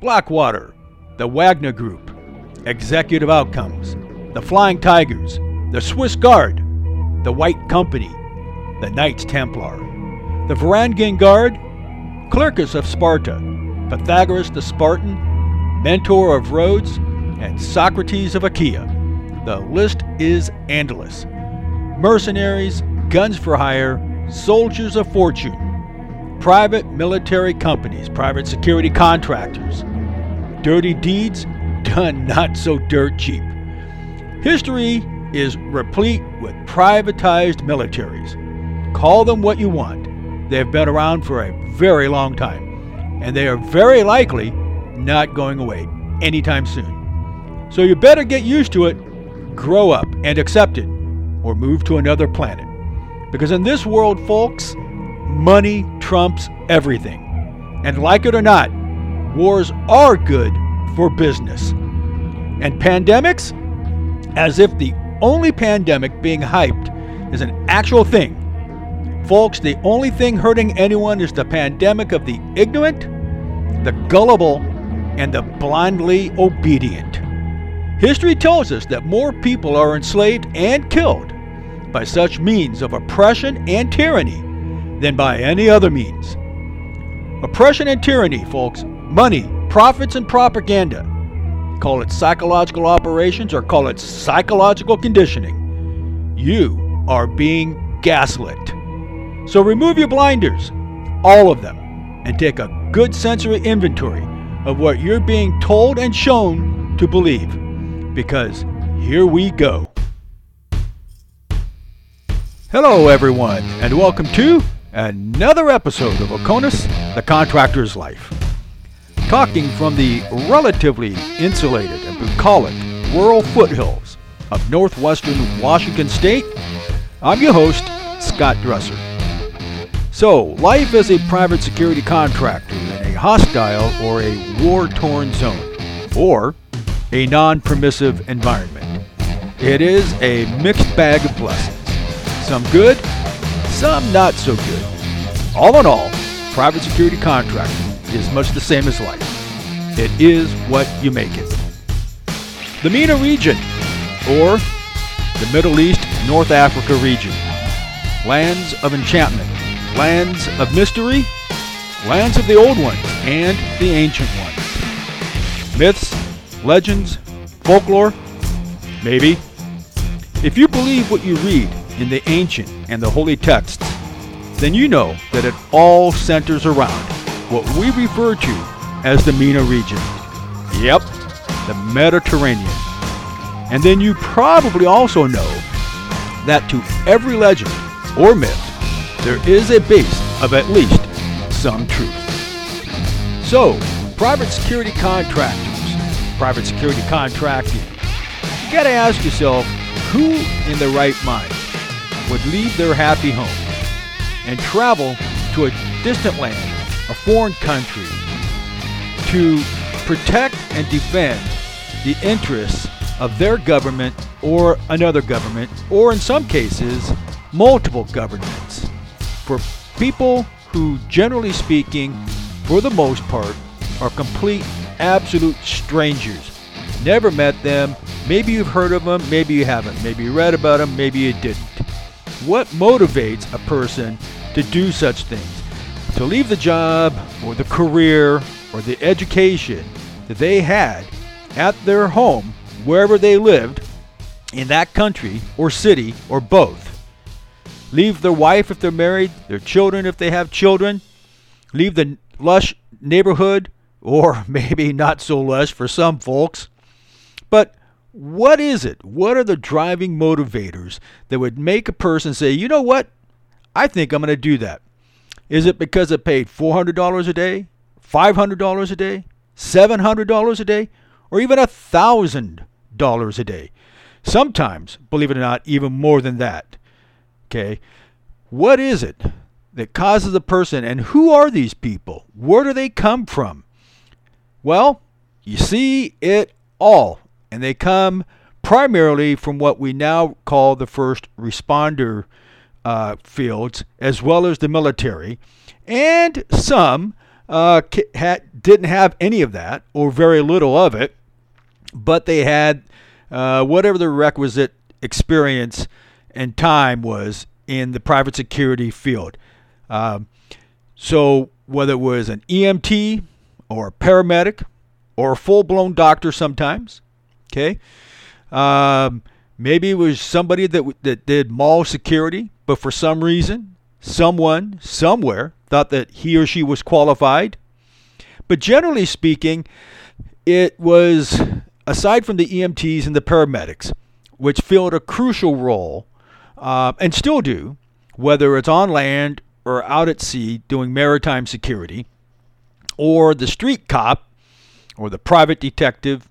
Blackwater, the Wagner Group, Executive Outcomes, the Flying Tigers, the Swiss Guard, the White Company, the Knights Templar, the Varangian Guard, Clearchus of Sparta, Pythagoras the Spartan, Mentor of Rhodes, and Socrates of Achaia. The list is endless. Mercenaries, guns for hire, soldiers of fortune, private military companies, private security contractors, dirty deeds done not so dirt cheap. History is replete with privatized militaries. Call them what you want. They have been around for a very long time, and they are very likely not going away anytime soon. So you better get used to it, grow up, and accept it, or move to another planet. Because in this world, folks, money trumps everything. And like it or not, wars are good for business. And pandemics? As if the only pandemic being hyped is an actual thing. Folks, the only thing hurting anyone is the pandemic of the ignorant, the gullible, and the blindly obedient. History tells us that more people are enslaved and killed by such means of oppression and tyranny than by any other means. Oppression and tyranny, folks, money, profits, and propaganda. Call it psychological operations or call it psychological conditioning. You are being gaslit. So remove your blinders, all of them, and take a good sensory inventory of what you're being told and shown to believe. Because here we go. Hello, everyone, and welcome to another episode of Oconus, the Contractor's Life. Talking from the relatively insulated and bucolic rural foothills of northwestern Washington State, I'm your host, Scott Dresser. So, life as a private security contractor in a hostile or a war torn zone, or a non permissive environment. It is a mixed bag of blessings. Some good, some not so good. All in all, private security contracting is much the same as life. It is what you make it. The MENA region, or the Middle East North Africa region. Lands of enchantment, lands of mystery, lands of the old ones and the ancient ones. Myths, legends, folklore, maybe. If you believe what you read in the ancient and the holy texts, then you know that it all centers around what we refer to as the MENA region. Yep, the Mediterranean. And then you probably also know that to every legend or myth, there is a base of at least some truth. So, private security contractors, private security contracting, you gotta ask yourself who in the right mind would leave their happy home and travel to a distant land, a foreign country, to protect and defend the interests of their government or another government, or in some cases, multiple governments. For people who, generally speaking, for the most part, are complete, absolute strangers. Never met them. Maybe you've heard of them, maybe you haven't. Maybe you read about them, maybe you didn't. What motivates a person to do such things? To leave the job or the career or the education that they had at their home, wherever they lived, in that country or city or both. Leave their wife if they're married, their children if they have children. Leave the lush neighborhood, or maybe not so lush for some folks. But what is it? What are the driving motivators that would make a person say, you know what? I think I'm going to do that. Is it because it paid $400 a day, $500 a day, $700 a day, or even $1,000 a day? Sometimes, believe it or not, even more than that. Okay? What is it that causes a person, and who are these people? Where do they come from? Well, you see it all, and they come primarily from what we now call the first responder uh, fields, as well as the military, and some uh, didn't have any of that or very little of it, but they had uh, whatever the requisite experience and time was in the private security field. Um, so whether it was an EMT or a paramedic or a full-blown doctor sometimes, okay, um, maybe it was somebody that that did mall security, but for some reason, someone somewhere thought that he or she was qualified. But generally speaking, it was aside from the EMTs and the paramedics, which filled a crucial role uh, and still do, whether it's on land or out at sea doing maritime security, or the street cop, or the private detective,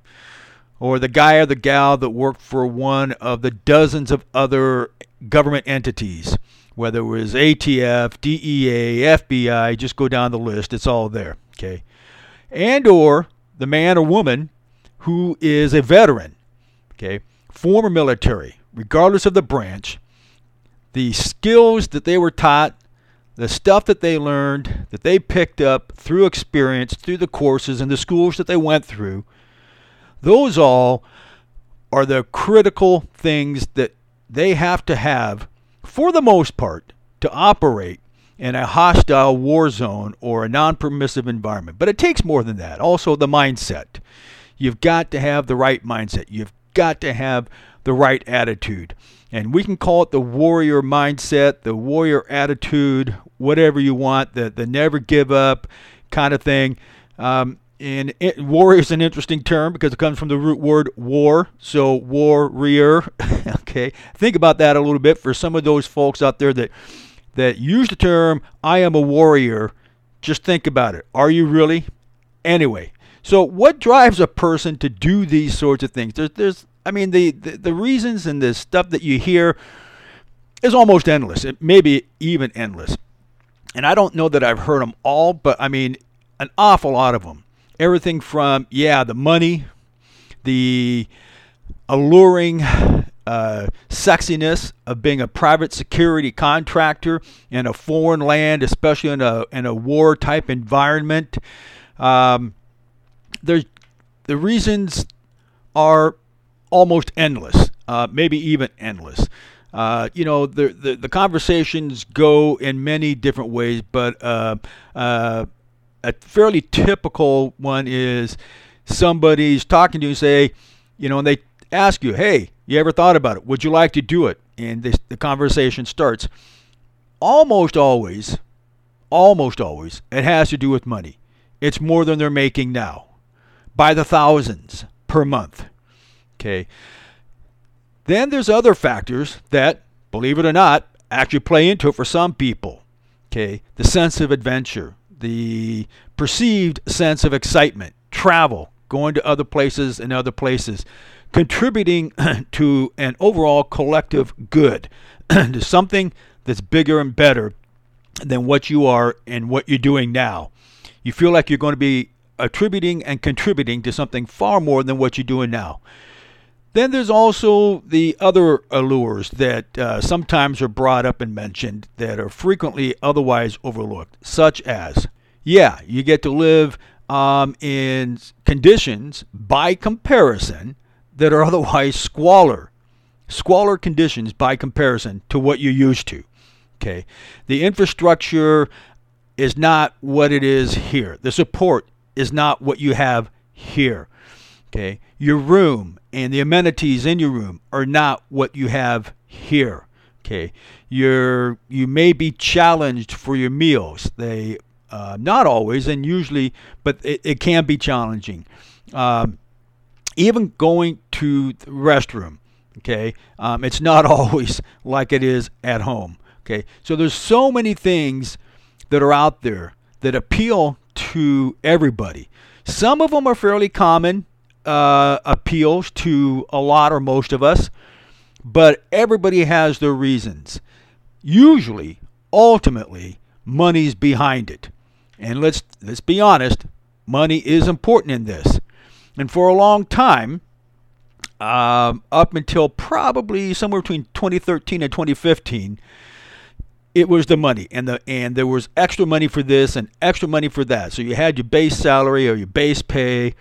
or the guy or the gal that worked for one of the dozens of other government entities, whether it was ATF, DEA, FBI, just go down the list, it's all there, okay? And or the man or woman who is a veteran, okay, former military, regardless of the branch, the skills that they were taught, the stuff that they learned, that they picked up through experience, through the courses and the schools that they went through, those all are the critical things that they have to have, for the most part, to operate in a hostile war zone or a non permissive environment. But it takes more than that. Also, the mindset. You've got to have the right mindset. You've got to have the right attitude. And we can call it the warrior mindset, the warrior attitude, whatever you want, the, the never give up kind of thing. Um, and it, warrior is an interesting term because it comes from the root word war. So warrior. okay, think about that a little bit for some of those folks out there that that use the term "I am a warrior." Just think about it. Are you really? Anyway, so what drives a person to do these sorts of things? There's, there's I mean, the, the, the reasons and the stuff that you hear is almost endless. It may be even endless. And I don't know that I've heard them all, but I mean, an awful lot of them. Everything from, yeah, the money, the alluring uh, sexiness of being a private security contractor in a foreign land, especially in a, in a war type environment. Um, there's, the reasons are almost endless, uh, maybe even endless. Uh, you know, the, the, the conversations go in many different ways, but uh, uh, a fairly typical one is somebody's talking to you and say, you know, and they ask you, hey, you ever thought about it? Would you like to do it? And this, the conversation starts. Almost always, almost always, it has to do with money. It's more than they're making now by the thousands per month. Okay. Then there's other factors that, believe it or not, actually play into it for some people. Okay. The sense of adventure, the perceived sense of excitement, travel, going to other places and other places, contributing to an overall collective good, to something that's bigger and better than what you are and what you're doing now. You feel like you're going to be attributing and contributing to something far more than what you're doing now. Then there's also the other allures that uh, sometimes are brought up and mentioned that are frequently otherwise overlooked, such as, yeah, you get to live um, in conditions by comparison that are otherwise squalor, squalor conditions by comparison to what you're used to. Okay, the infrastructure is not what it is here. The support is not what you have here. Okay, your room and the amenities in your room are not what you have here. Okay, you're you may be challenged for your meals. They uh, not always and usually, but it, it can be challenging. Um, even going to the restroom. Okay, um, it's not always like it is at home. Okay, so there's so many things that are out there that appeal to everybody. Some of them are fairly common uh, appeals to a lot or most of us, but everybody has their reasons. Usually, ultimately, money's behind it. And let's let's be honest, money is important in this. And for a long time, um, up until probably somewhere between 2013 and 2015, it was the money and the and there was extra money for this and extra money for that. So you had your base salary or your base pay,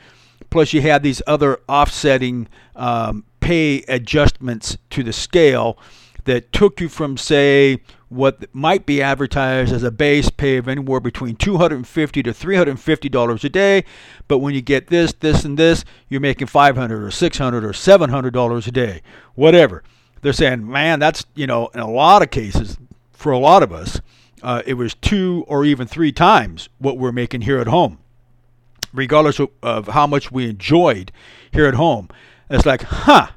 plus you had these other offsetting um, pay adjustments to the scale that took you from say what might be advertised as a base pay of anywhere between 250 to 350 dollars a day. But when you get this this and this you're making 500 or 600 or 700 dollars a day. Whatever. They're saying man that's you know in a lot of cases for a lot of us, uh, it was two or even three times what we're making here at home, regardless of, of how much we enjoyed here at home. It's like, huh,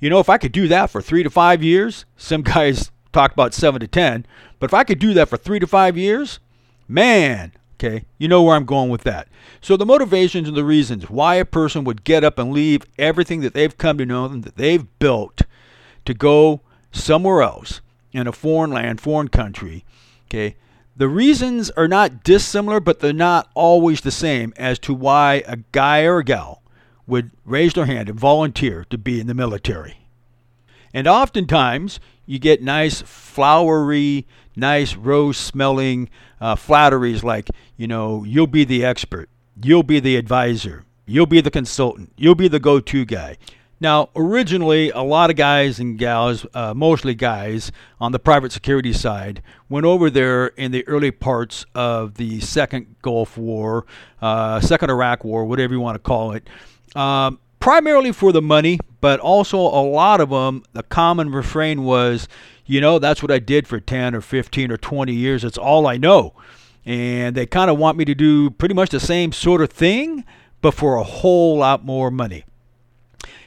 you know, if I could do that for three to five years, some guys talk about seven to ten, but if I could do that for three to five years, man, okay, you know where I'm going with that. So the motivations and the reasons why a person would get up and leave everything that they've come to know and that they've built to go somewhere else in a foreign land, foreign country, okay, the reasons are not dissimilar, but they're not always the same as to why a guy or a gal would raise their hand and volunteer to be in the military. And oftentimes, you get nice, flowery, nice, rose smelling uh, flatteries like, you know, you'll be the expert, you'll be the advisor, you'll be the consultant, you'll be the go to guy. Now, originally, a lot of guys and gals, uh, mostly guys on the private security side, went over there in the early parts of the Second Gulf War, uh, Second Iraq War, whatever you want to call it, um, primarily for the money, but also a lot of them, the common refrain was, you know, that's what I did for 10 or 15 or 20 years. It's all I know. And they kind of want me to do pretty much the same sort of thing, but for a whole lot more money.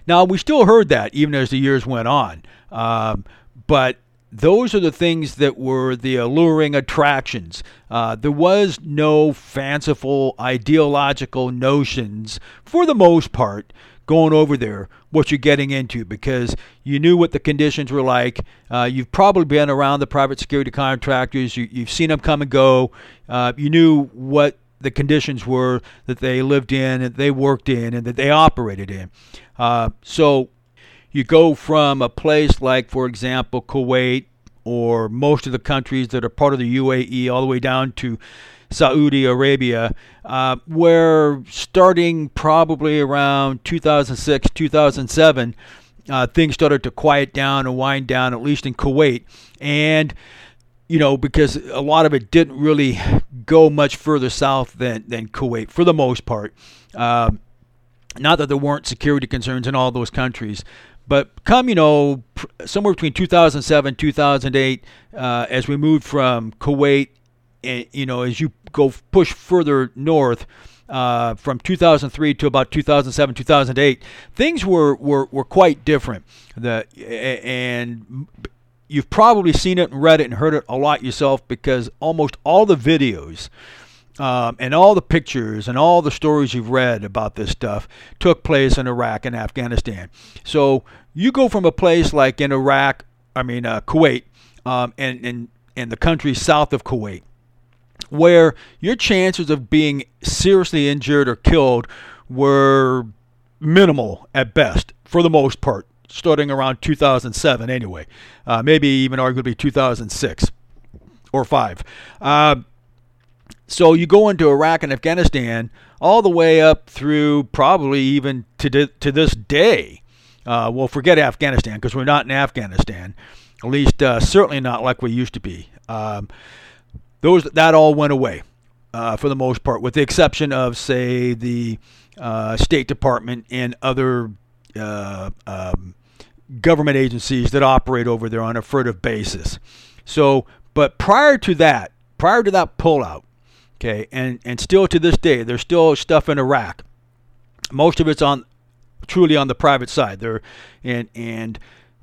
Now, we still heard that even as the years went on. Um, but those are the things that were the alluring attractions. Uh, there was no fanciful ideological notions, for the most part, going over there, what you're getting into, because you knew what the conditions were like. Uh, you've probably been around the private security contractors, you, have seen them come and go. Uh, you knew what the conditions were that they lived in and they worked in and that they operated in. Uh, so you go from a place like, for example, Kuwait or most of the countries that are part of the UAE all the way down to Saudi Arabia, uh, where starting probably around 2006, 2007, uh, things started to quiet down and wind down, at least in Kuwait. And you know, because a lot of it didn't really go much further south than, than Kuwait for the most part. Um, not that there weren't security concerns in all those countries, but come, you know, somewhere between 2007 2008, uh, as we moved from Kuwait, you know, as you go push further north, uh, from 2003 to about 2007 2008, things were, were, were quite different. The and you've probably seen it and read it and heard it a lot yourself because almost all the videos um, and all the pictures and all the stories you've read about this stuff took place in Iraq and Afghanistan. So you go from a place like in Iraq, I mean uh, Kuwait, um, and, and and the country south of Kuwait, where your chances of being seriously injured or killed were minimal at best for the most part starting around 2007 anyway, uh, maybe even arguably 2006 or 5. Uh, so you go into Iraq and Afghanistan all the way up through probably even to, to this day. Uh, well, forget Afghanistan because we're not in Afghanistan, at least uh, certainly not like we used to be. Um, those that all went away uh, for the most part, with the exception of say the uh, State Department and other uh, um, government agencies that operate over there on a furtive basis. So, but prior to that, prior to that pullout, okay, and and still to this day, there's still stuff in Iraq. Most of it's on truly on the private side. There, and and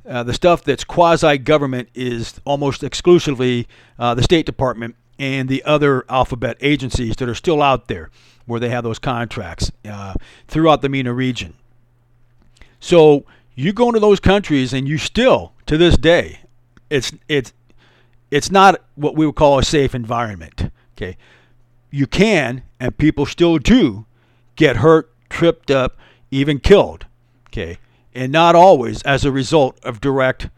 uh, the stuff that's quasi government is almost exclusively uh, the State Department and the other alphabet agencies that are still out there where they have those contracts uh, throughout the MENA region. So you go into those countries and you still, to this day, it's it's it's not what we would call a safe environment. Okay, you can and people still do get hurt, tripped up, even killed. Okay, and not always as a result of direct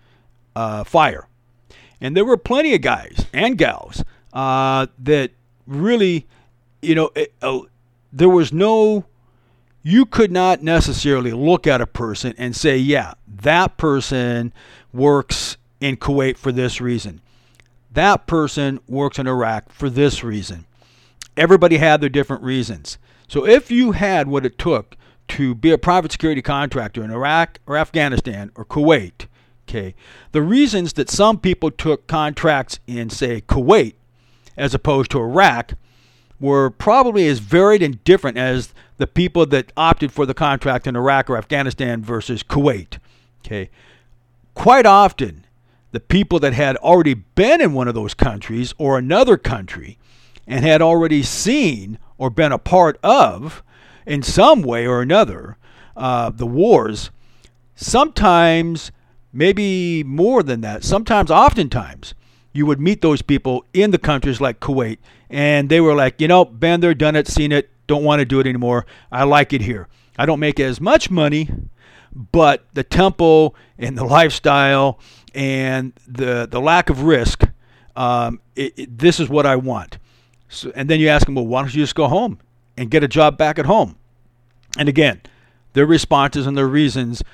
uh, fire. And there were plenty of guys and gals uh, that really, you know, it, uh, there was no, you could not necessarily look at a person and say, yeah, that person works in Kuwait for this reason. That person works in Iraq for this reason. Everybody had their different reasons. So if you had what it took to be a private security contractor in Iraq or Afghanistan or Kuwait, okay, the reasons that some people took contracts in, say, Kuwait as opposed to Iraq were probably as varied and different as the people that opted for the contract in Iraq or Afghanistan versus Kuwait. Okay. Quite often, the people that had already been in one of those countries or another country and had already seen or been a part of, in some way or another, uh, the wars, sometimes, maybe more than that, sometimes, oftentimes, you would meet those people in the countries like Kuwait, and they were like, you know, been there, done it, seen it, don't want to do it anymore. I like it here. I don't make as much money, but the tempo and the lifestyle and the the lack of risk, um, it, it, this is what I want. So, and then you ask them, well, why don't you just go home and get a job back at home? And again, their responses and their reasons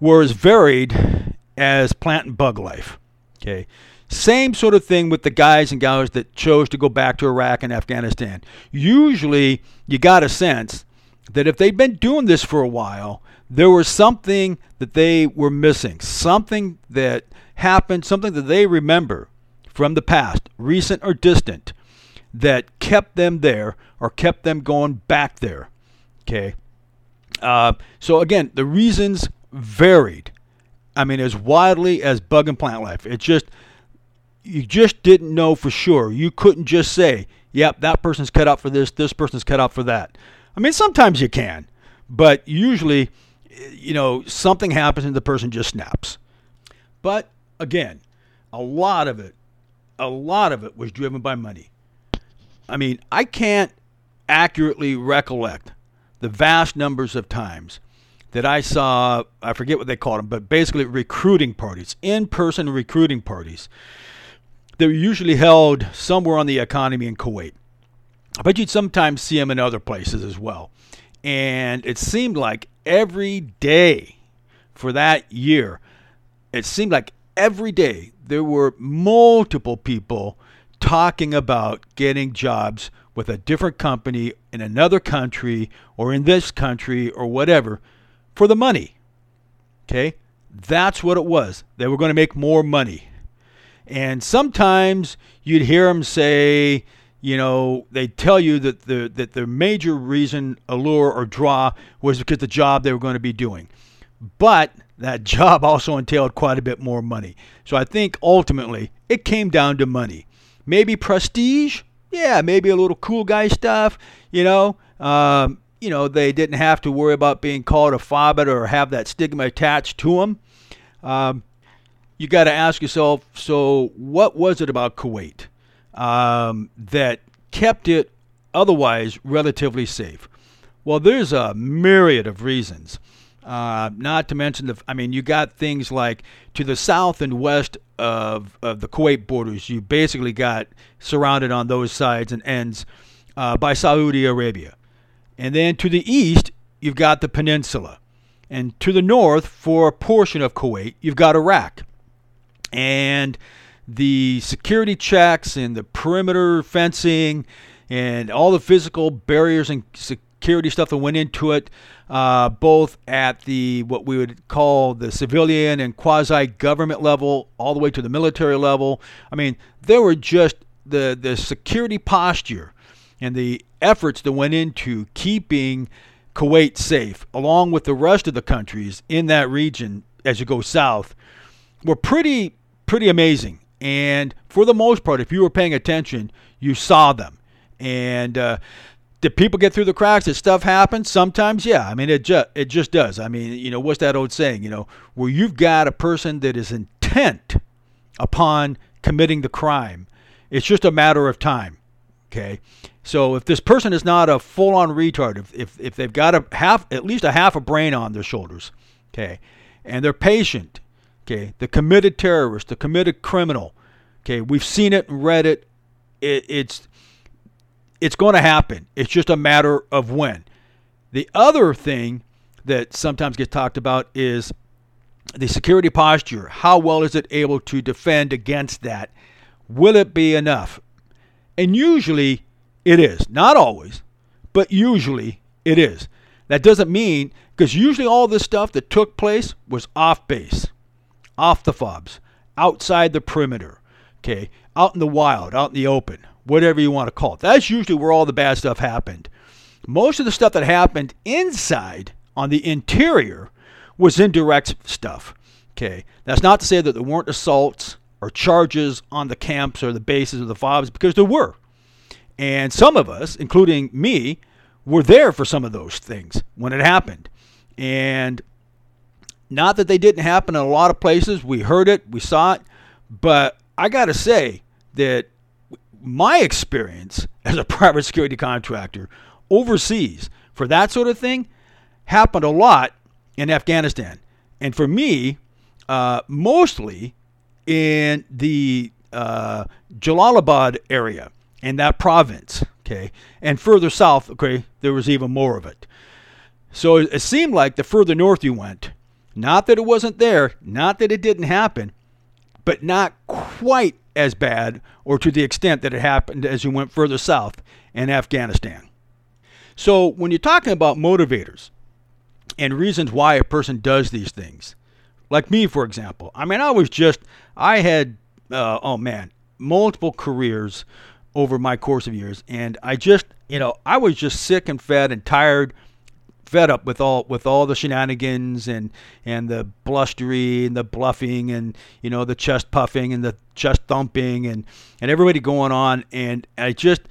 were as varied as plant and bug life. Okay. Same sort of thing with the guys and gals that chose to go back to Iraq and Afghanistan. Usually, you got a sense that if they'd been doing this for a while, there was something that they were missing, something that happened, something that they remember from the past, recent or distant, that kept them there or kept them going back there. Okay. Uh, so again, the reasons varied. I mean, as widely as bug and plant life. It just you just didn't know for sure. You couldn't just say, "Yep, that person's cut out for this. This person's cut out for that." I mean, sometimes you can, but usually, you know, something happens and the person just snaps. But again, a lot of it, a lot of it was driven by money. I mean, I can't accurately recollect the vast numbers of times that I saw, I forget what they called them, but basically recruiting parties, in person recruiting parties they're usually held somewhere on the economy in Kuwait. But you'd sometimes see them in other places as well. And it seemed like every day for that year, it seemed like every day there were multiple people talking about getting jobs with a different company in another country or in this country or whatever for the money. Okay? That's what it was. They were going to make more money. And sometimes you'd hear them say, you know, they'd tell you that the that the major reason, allure or draw was because the job they were going to be doing. But that job also entailed quite a bit more money. So I think ultimately it came down to money. Maybe prestige, yeah, maybe a little cool guy stuff, you know. Um, you know, they didn't have to worry about being called a fobbit or have that stigma attached to them. Um, you got to ask yourself so, what was it about Kuwait um, that kept it otherwise relatively safe? Well, there's a myriad of reasons. Uh, not to mention the, I mean, you got things like to the south and west of, of the Kuwait borders, you basically got surrounded on those sides and ends uh, by Saudi Arabia. And then to the east, you've got the peninsula. And to the north, for a portion of Kuwait, you've got Iraq and the security checks and the perimeter fencing and all the physical barriers and security stuff that went into it, uh, both at the what we would call the civilian and quasi government level, all the way to the military level. I mean, there were just the the security posture and the efforts that went into keeping Kuwait safe, along with the rest of the countries in that region as you go south, were pretty pretty amazing. And for the most part, if you were paying attention, you saw them. And uh, did people get through the cracks? Did stuff happen? Sometimes, yeah. I mean, it just it just does. I mean, you know, what's that old saying? You know, where you've got a person that is intent upon committing the crime, it's just a matter of time. Okay. So if this person is not a full-on retard, if, if, if they've got a half, at least a half a brain on their shoulders, okay, and they're patient Okay, the committed terrorist, the committed criminal, Okay, we've seen it and read it. it it's it's going to happen. It's just a matter of when. The other thing that sometimes gets talked about is the security posture. How well is it able to defend against that? Will it be enough? And usually it is. Not always, but usually it is. That doesn't mean, because usually all this stuff that took place was off base, off the fobs, outside the perimeter, okay, out in the wild, out in the open, whatever you want to call it. That's usually where all the bad stuff happened. Most of the stuff that happened inside on the interior was indirect stuff. Okay, that's not to say that there weren't assaults or charges on the camps or the bases of the FOBs, because there were. And some of us, including me, were there for some of those things when it happened. And not that they didn't happen in a lot of places. We heard it, we saw it. But I got to say that my experience as a private security contractor overseas for that sort of thing happened a lot in Afghanistan. And for me, uh, mostly in the uh, Jalalabad area in that province. Okay. And further south, okay, there was even more of it. So it seemed like the further north you went, not that it wasn't there, not that it didn't happen, but not quite as bad or to the extent that it happened as you went further south in Afghanistan. So when you're talking about motivators and reasons why a person does these things, like me, for example, I mean, I was just, I had, uh, oh man, multiple careers over my course of years, and I just, you know, I was just sick and fed and tired fed up with all with all the shenanigans and and the blustery and the bluffing and you know the chest puffing and the chest thumping and and everybody going on and I just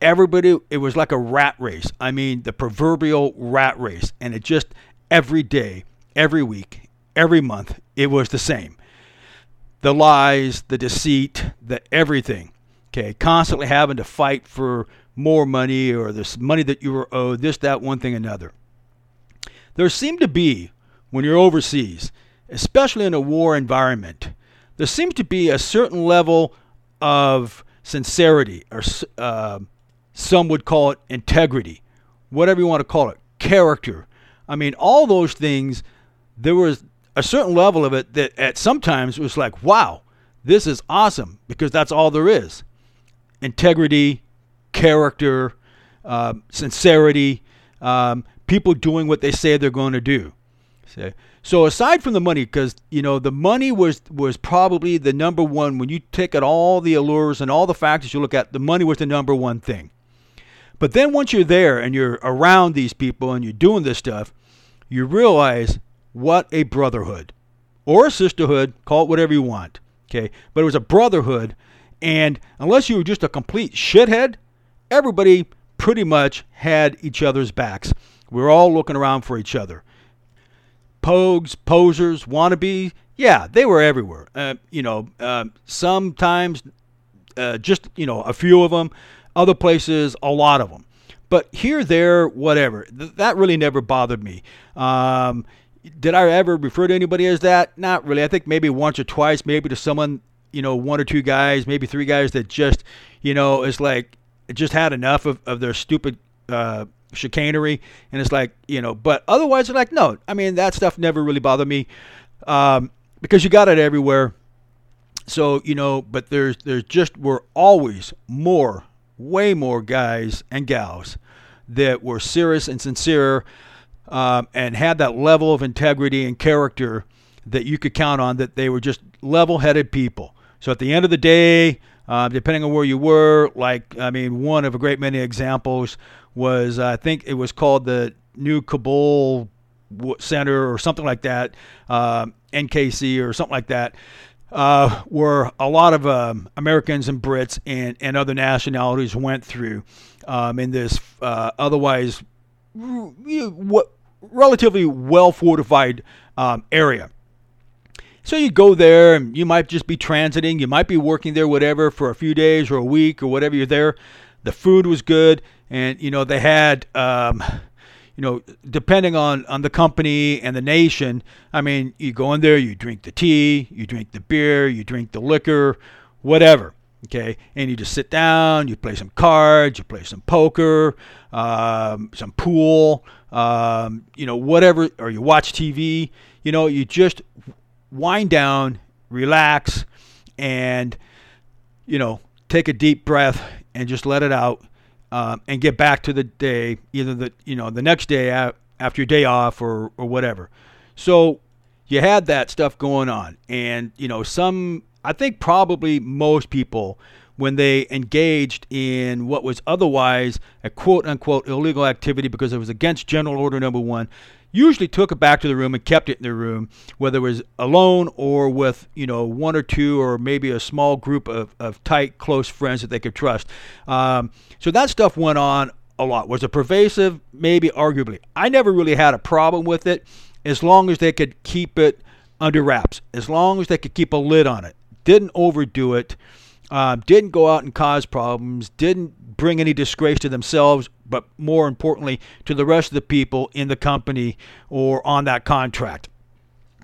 everybody it was like a rat race. I mean the proverbial rat race and it just every day, every week, every month it was the same. The lies, the deceit, the everything. Okay, constantly having to fight for more money or this money that you were owed, this, that, one thing, another. There seemed to be, when you're overseas, especially in a war environment, there seems to be a certain level of sincerity, or uh, some would call it integrity, whatever you want to call it, character. I mean, all those things, there was a certain level of it that at sometimes was like, wow, this is awesome because that's all there is integrity, character, uh, sincerity, um, people doing what they say they're going to do. So aside from the money, because you know the money was was probably the number one when you take at all the allures and all the factors you look at, the money was the number one thing. But then once you're there and you're around these people and you're doing this stuff, you realize what a brotherhood or a sisterhood, call it whatever you want. Okay, but it was a brotherhood, and unless you were just a complete shithead, everybody pretty much had each other's backs. We are all looking around for each other. Pogues, posers, wannabe, yeah, they were everywhere. Uh, you know, uh, sometimes uh, just, you know, a few of them. Other places, a lot of them. But here, there, whatever. Th- that really never bothered me. Um, did I ever refer to anybody as that? Not really. I think maybe once or twice, maybe to someone, you know, one or two guys, maybe three guys that just, you know, is like, just had enough of, of their stupid uh, chicanery, and it's like you know. But otherwise, they're like, no. I mean, that stuff never really bothered me um, because you got it everywhere. So you know, but there's there's just were always more, way more guys and gals that were serious and sincere um, and had that level of integrity and character that you could count on. That they were just level-headed people. So at the end of the day, uh, depending on where you were, like I mean, one of a great many examples was I think it was called the New Kabul Center or something like that, uh, NKC or something like that, uh, where a lot of um, Americans and Brits and, and other nationalities went through um, in this uh, otherwise relatively well fortified um, area. So you go there and you might just be transiting, you might be working there, whatever, for a few days or a week or whatever you're there. The food was good and you know they had um, you know depending on on the company and the nation i mean you go in there you drink the tea you drink the beer you drink the liquor whatever. Okay, and you just sit down, you play some cards, you play some poker, um, some pool, um, you know, whatever, or you watch TV. You know, you just wind down, relax, and you know, take a deep breath and just let it out, um, and get back to the day, either the you know the next day after your day off or or whatever. So you had that stuff going on, and you know some I think probably most people, when they engaged in what was otherwise a quote unquote illegal activity because it was against General Order Number One, usually took it back to the room and kept it in their room, whether it was alone or with, you know, one or two or maybe a small group of, of tight, close friends that they could trust. Um, so that stuff went on a lot. Was it pervasive? Maybe, arguably. I never really had a problem with it as long as they could keep it under wraps, as long as they could keep a lid on it didn't overdo it, uh, didn't go out and cause problems, didn't bring any disgrace to themselves, but more importantly, to the rest of the people in the company or on that contract.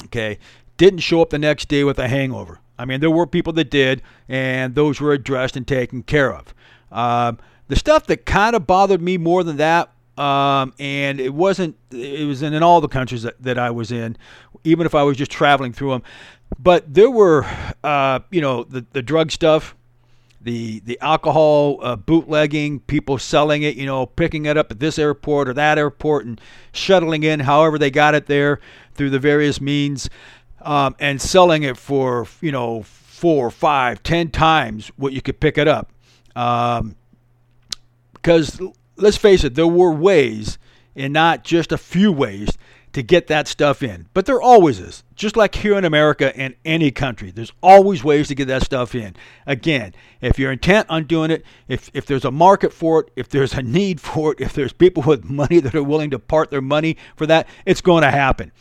Okay, didn't show up the next day with a hangover. I mean, there were people that did, and those were addressed and taken care of. Um, the stuff that kind of bothered me more than that, um, and it wasn't, it was in, in all the countries that, that I was in, even if I was just traveling through them. But there were, uh, you know, the, the drug stuff, the the alcohol uh, bootlegging, people selling it, you know, picking it up at this airport or that airport and shuttling in however they got it there through the various means, um, and selling it for you know four, five, ten times what you could pick it up. Um, because let's face it, there were ways, and not just a few ways, to get that stuff in. But there always is. Just like here in America and any country, there's always ways to get that stuff in. Again, if you're intent on doing it, if, if there's a market for it, if there's a need for it, if there's people with money that are willing to part their money for that, it's going to happen.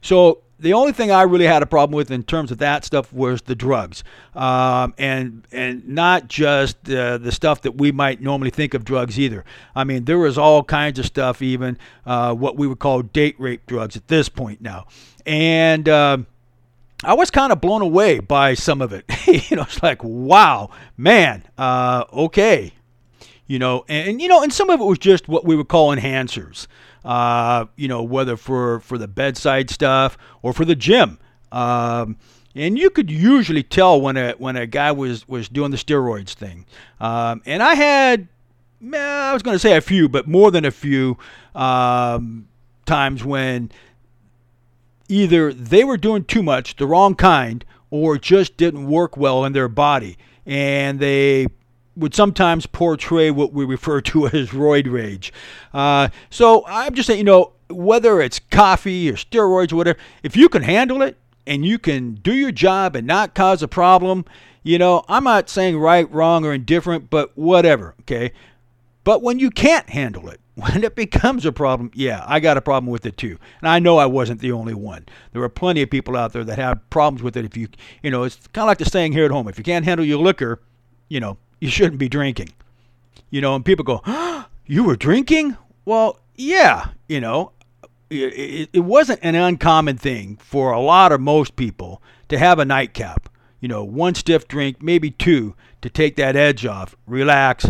So the only thing I really had a problem with in terms of that stuff was the drugs, um, and and not just uh, the stuff that we might normally think of drugs either. I mean, there was all kinds of stuff, even uh, what we would call date rape drugs at this point now, and. Uh, I was kind of blown away by some of it. you know, it's like, wow, man, uh, okay, you know, and, and, you know, and some of it was just what we would call enhancers uh, you know, whether for, for the bedside stuff or for the gym. Um, and you could usually tell when a when a guy was was doing the steroids thing. Um, and I had, I was going to say a few, but more than a few um, times when either they were doing too much, the wrong kind, or just didn't work well in their body, and they would sometimes portray what we refer to as roid rage. Uh, so I'm just saying, you know, whether it's coffee or steroids or whatever, if you can handle it and you can do your job and not cause a problem, you know, I'm not saying right, wrong, or indifferent, but whatever, okay? But when you can't handle it, when it becomes a problem, yeah, I got a problem with it too. And I know I wasn't the only one. There are plenty of people out there that have problems with it. If you, you know, it's kind of like the saying here at home if you can't handle your liquor, you know, you shouldn't be drinking. You know, and people go, oh, You were drinking? Well, yeah, you know, it, it, wasn't an uncommon thing for a lot of most people to have a nightcap. You know, one stiff drink, maybe two, to take that edge off, relax,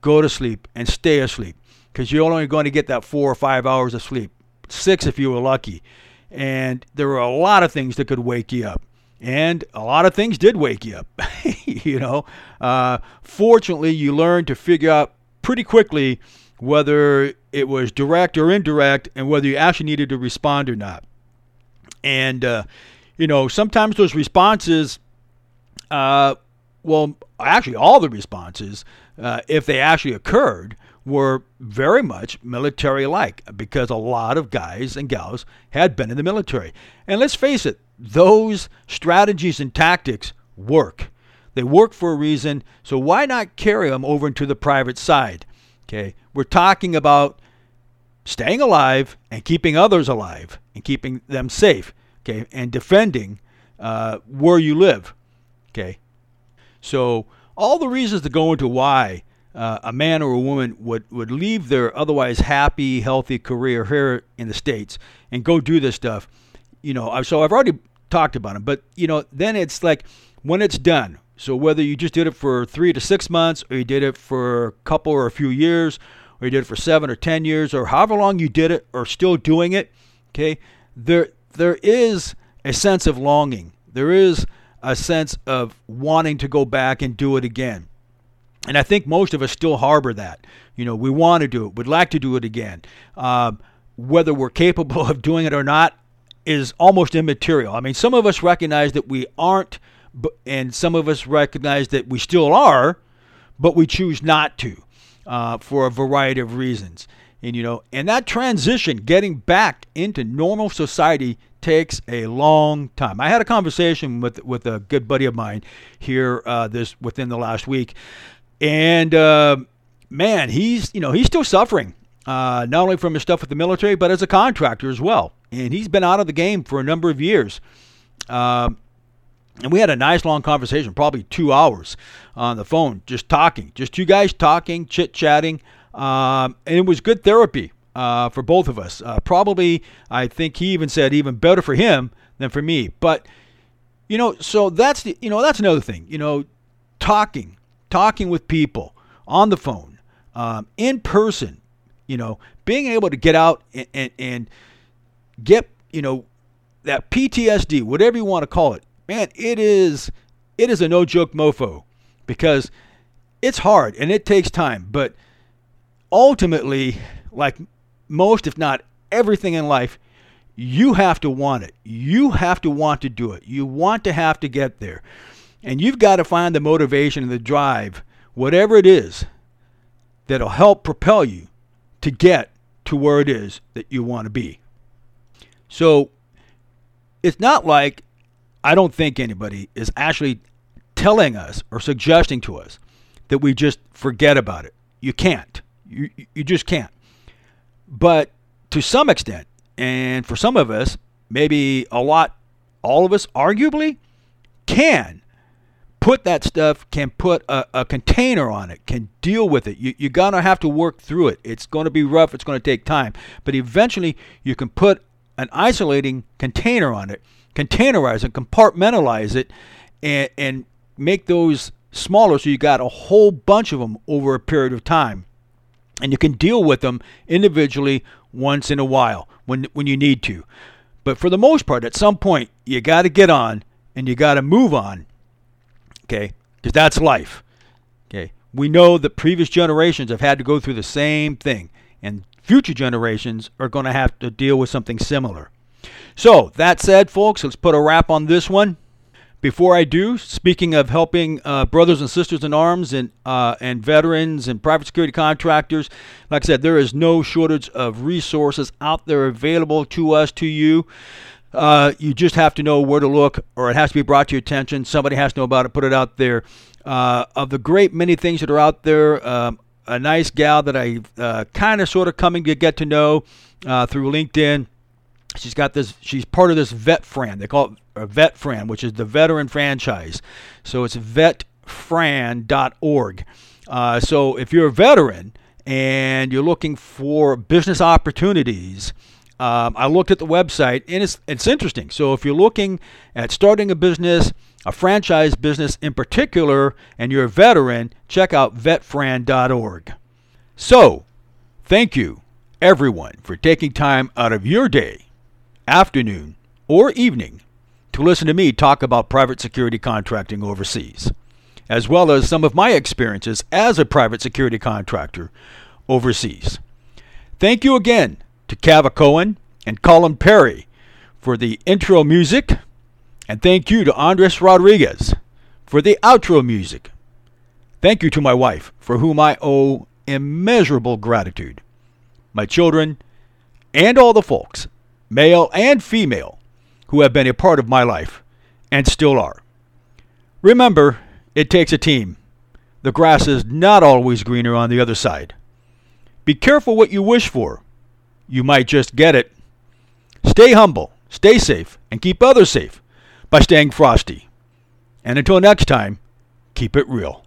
go to sleep, and stay asleep. Because you're only going to get that four or five hours of sleep, six if you were lucky. And there were a lot of things that could wake you up and a lot of things did wake you up. you know, uh, fortunately, you learned to figure out pretty quickly whether it was direct or indirect, and whether you actually needed to respond or not. And uh, you know, sometimes those responses, uh, well, actually, all the responses, uh, if they actually occurred, were very much military like because a lot of guys and gals had been in the military. And let's face it, those strategies and tactics work. They work for a reason, so why not carry them over into the private side? Okay, we're talking about staying alive and keeping others alive and keeping them safe, okay, and defending uh, where you live, okay. So all the reasons to go into why uh, a man or a woman would, would leave their otherwise happy, healthy career here in the States and go do this stuff. You know, so I've already talked about them, but, you know, then it's like when it's done, So whether you just did it for three to six months, or you did it for a couple or a few years, or you did it for seven or ten years, or however long you did it, or still doing it, okay, there there is a sense of longing. There is a sense of wanting to go back and do it again. And I think most of us still harbor that. You know, we want to do it, we'd like to do it again. Um, whether we're capable of doing it or not is almost immaterial. I mean, some of us recognize that we aren't, and some of us recognize that we still are, but we choose not to uh, for a variety of reasons. And you know, and that transition, getting back into normal society, takes a long time. I had a conversation with with a good buddy of mine here uh, this within the last week, and uh, man, he's you know he's still suffering uh, not only from his stuff with the military, but as a contractor as well. And he's been out of the game for a number of years. Um, and we had a nice long conversation, probably two hours on the phone, just talking, just two guys talking, chit chatting. Um, and it was good therapy uh, for both of us. Uh, probably, I think he even said, even better for him than for me. But, you know, so that's the, you know, that's another thing, you know, talking, talking with people on the phone, um, in person, you know, being able to get out and, and, and get, you know, that PTSD, whatever you want to call it, man, it is it is a no joke mofo because it's hard and it takes time. But ultimately, like most, if not everything in life, you have to want it. You have to want to do it. You want to have to get there. And you've got to find the motivation and the drive, whatever it is, that'll help propel you to get to where it is that you want to be. So it's not like I don't think anybody is actually telling us or suggesting to us that we just forget about it. You can't. You, you just can't. But to some extent, and for some of us, maybe a lot, all of us arguably, can put that stuff, can put a, a container on it, can deal with it. You, you're going to have to work through it. It's going to be rough, it's going to take time. But eventually, you can put an isolating container on it, containerize it, compartmentalize it, and, and make those smaller so you got a whole bunch of them over a period of time. And you can deal with them individually once in a while when, when you need to. But for the most part, at some point, you got to get on and you got to move on Okay? Because that's life. Okay? We know that previous generations have had to go through the same thing, and future generations are going to have to deal with something similar. So, that said, folks, let's put a wrap on this one. Before I do, speaking of helping uh, brothers and sisters in arms and uh, and veterans and private security contractors, like I said, there is no shortage of resources out there available to us, to you. Uh, you just have to know where to look, or it has to be brought to your attention. Somebody has to know about it, put it out there. Uh, of the great many things that are out there, um, a nice gal that I uh, kind of sort of coming to get to know uh, through LinkedIn. She's got this. She's part of this Vet Fran. They call it a Vet Fran, which is the veteran franchise. So it's vetfran.org. Uh, so if you're a veteran and you're looking for business opportunities, um, I looked at the website and it's, it's interesting. So if you're looking at starting a business, a franchise business in particular, and you're a veteran, check out vetfran.org. So, thank you, everyone, for taking time out of your day, afternoon, or evening to listen to me talk about private security contracting overseas, as well as some of my experiences as a private security contractor overseas. Thank you again to Cava Cohen and Colin Perry for the intro music, and thank you to Andres Rodriguez for the outro music. Thank you to my wife, for whom I owe immeasurable gratitude, my children, and all the folks, male and female, who have been a part of my life and still are. Remember, it takes a team. The grass is not always greener on the other side. Be careful what you wish for you might just get it. Stay humble, stay safe, and keep others safe by staying frosty. And until next time, keep it real.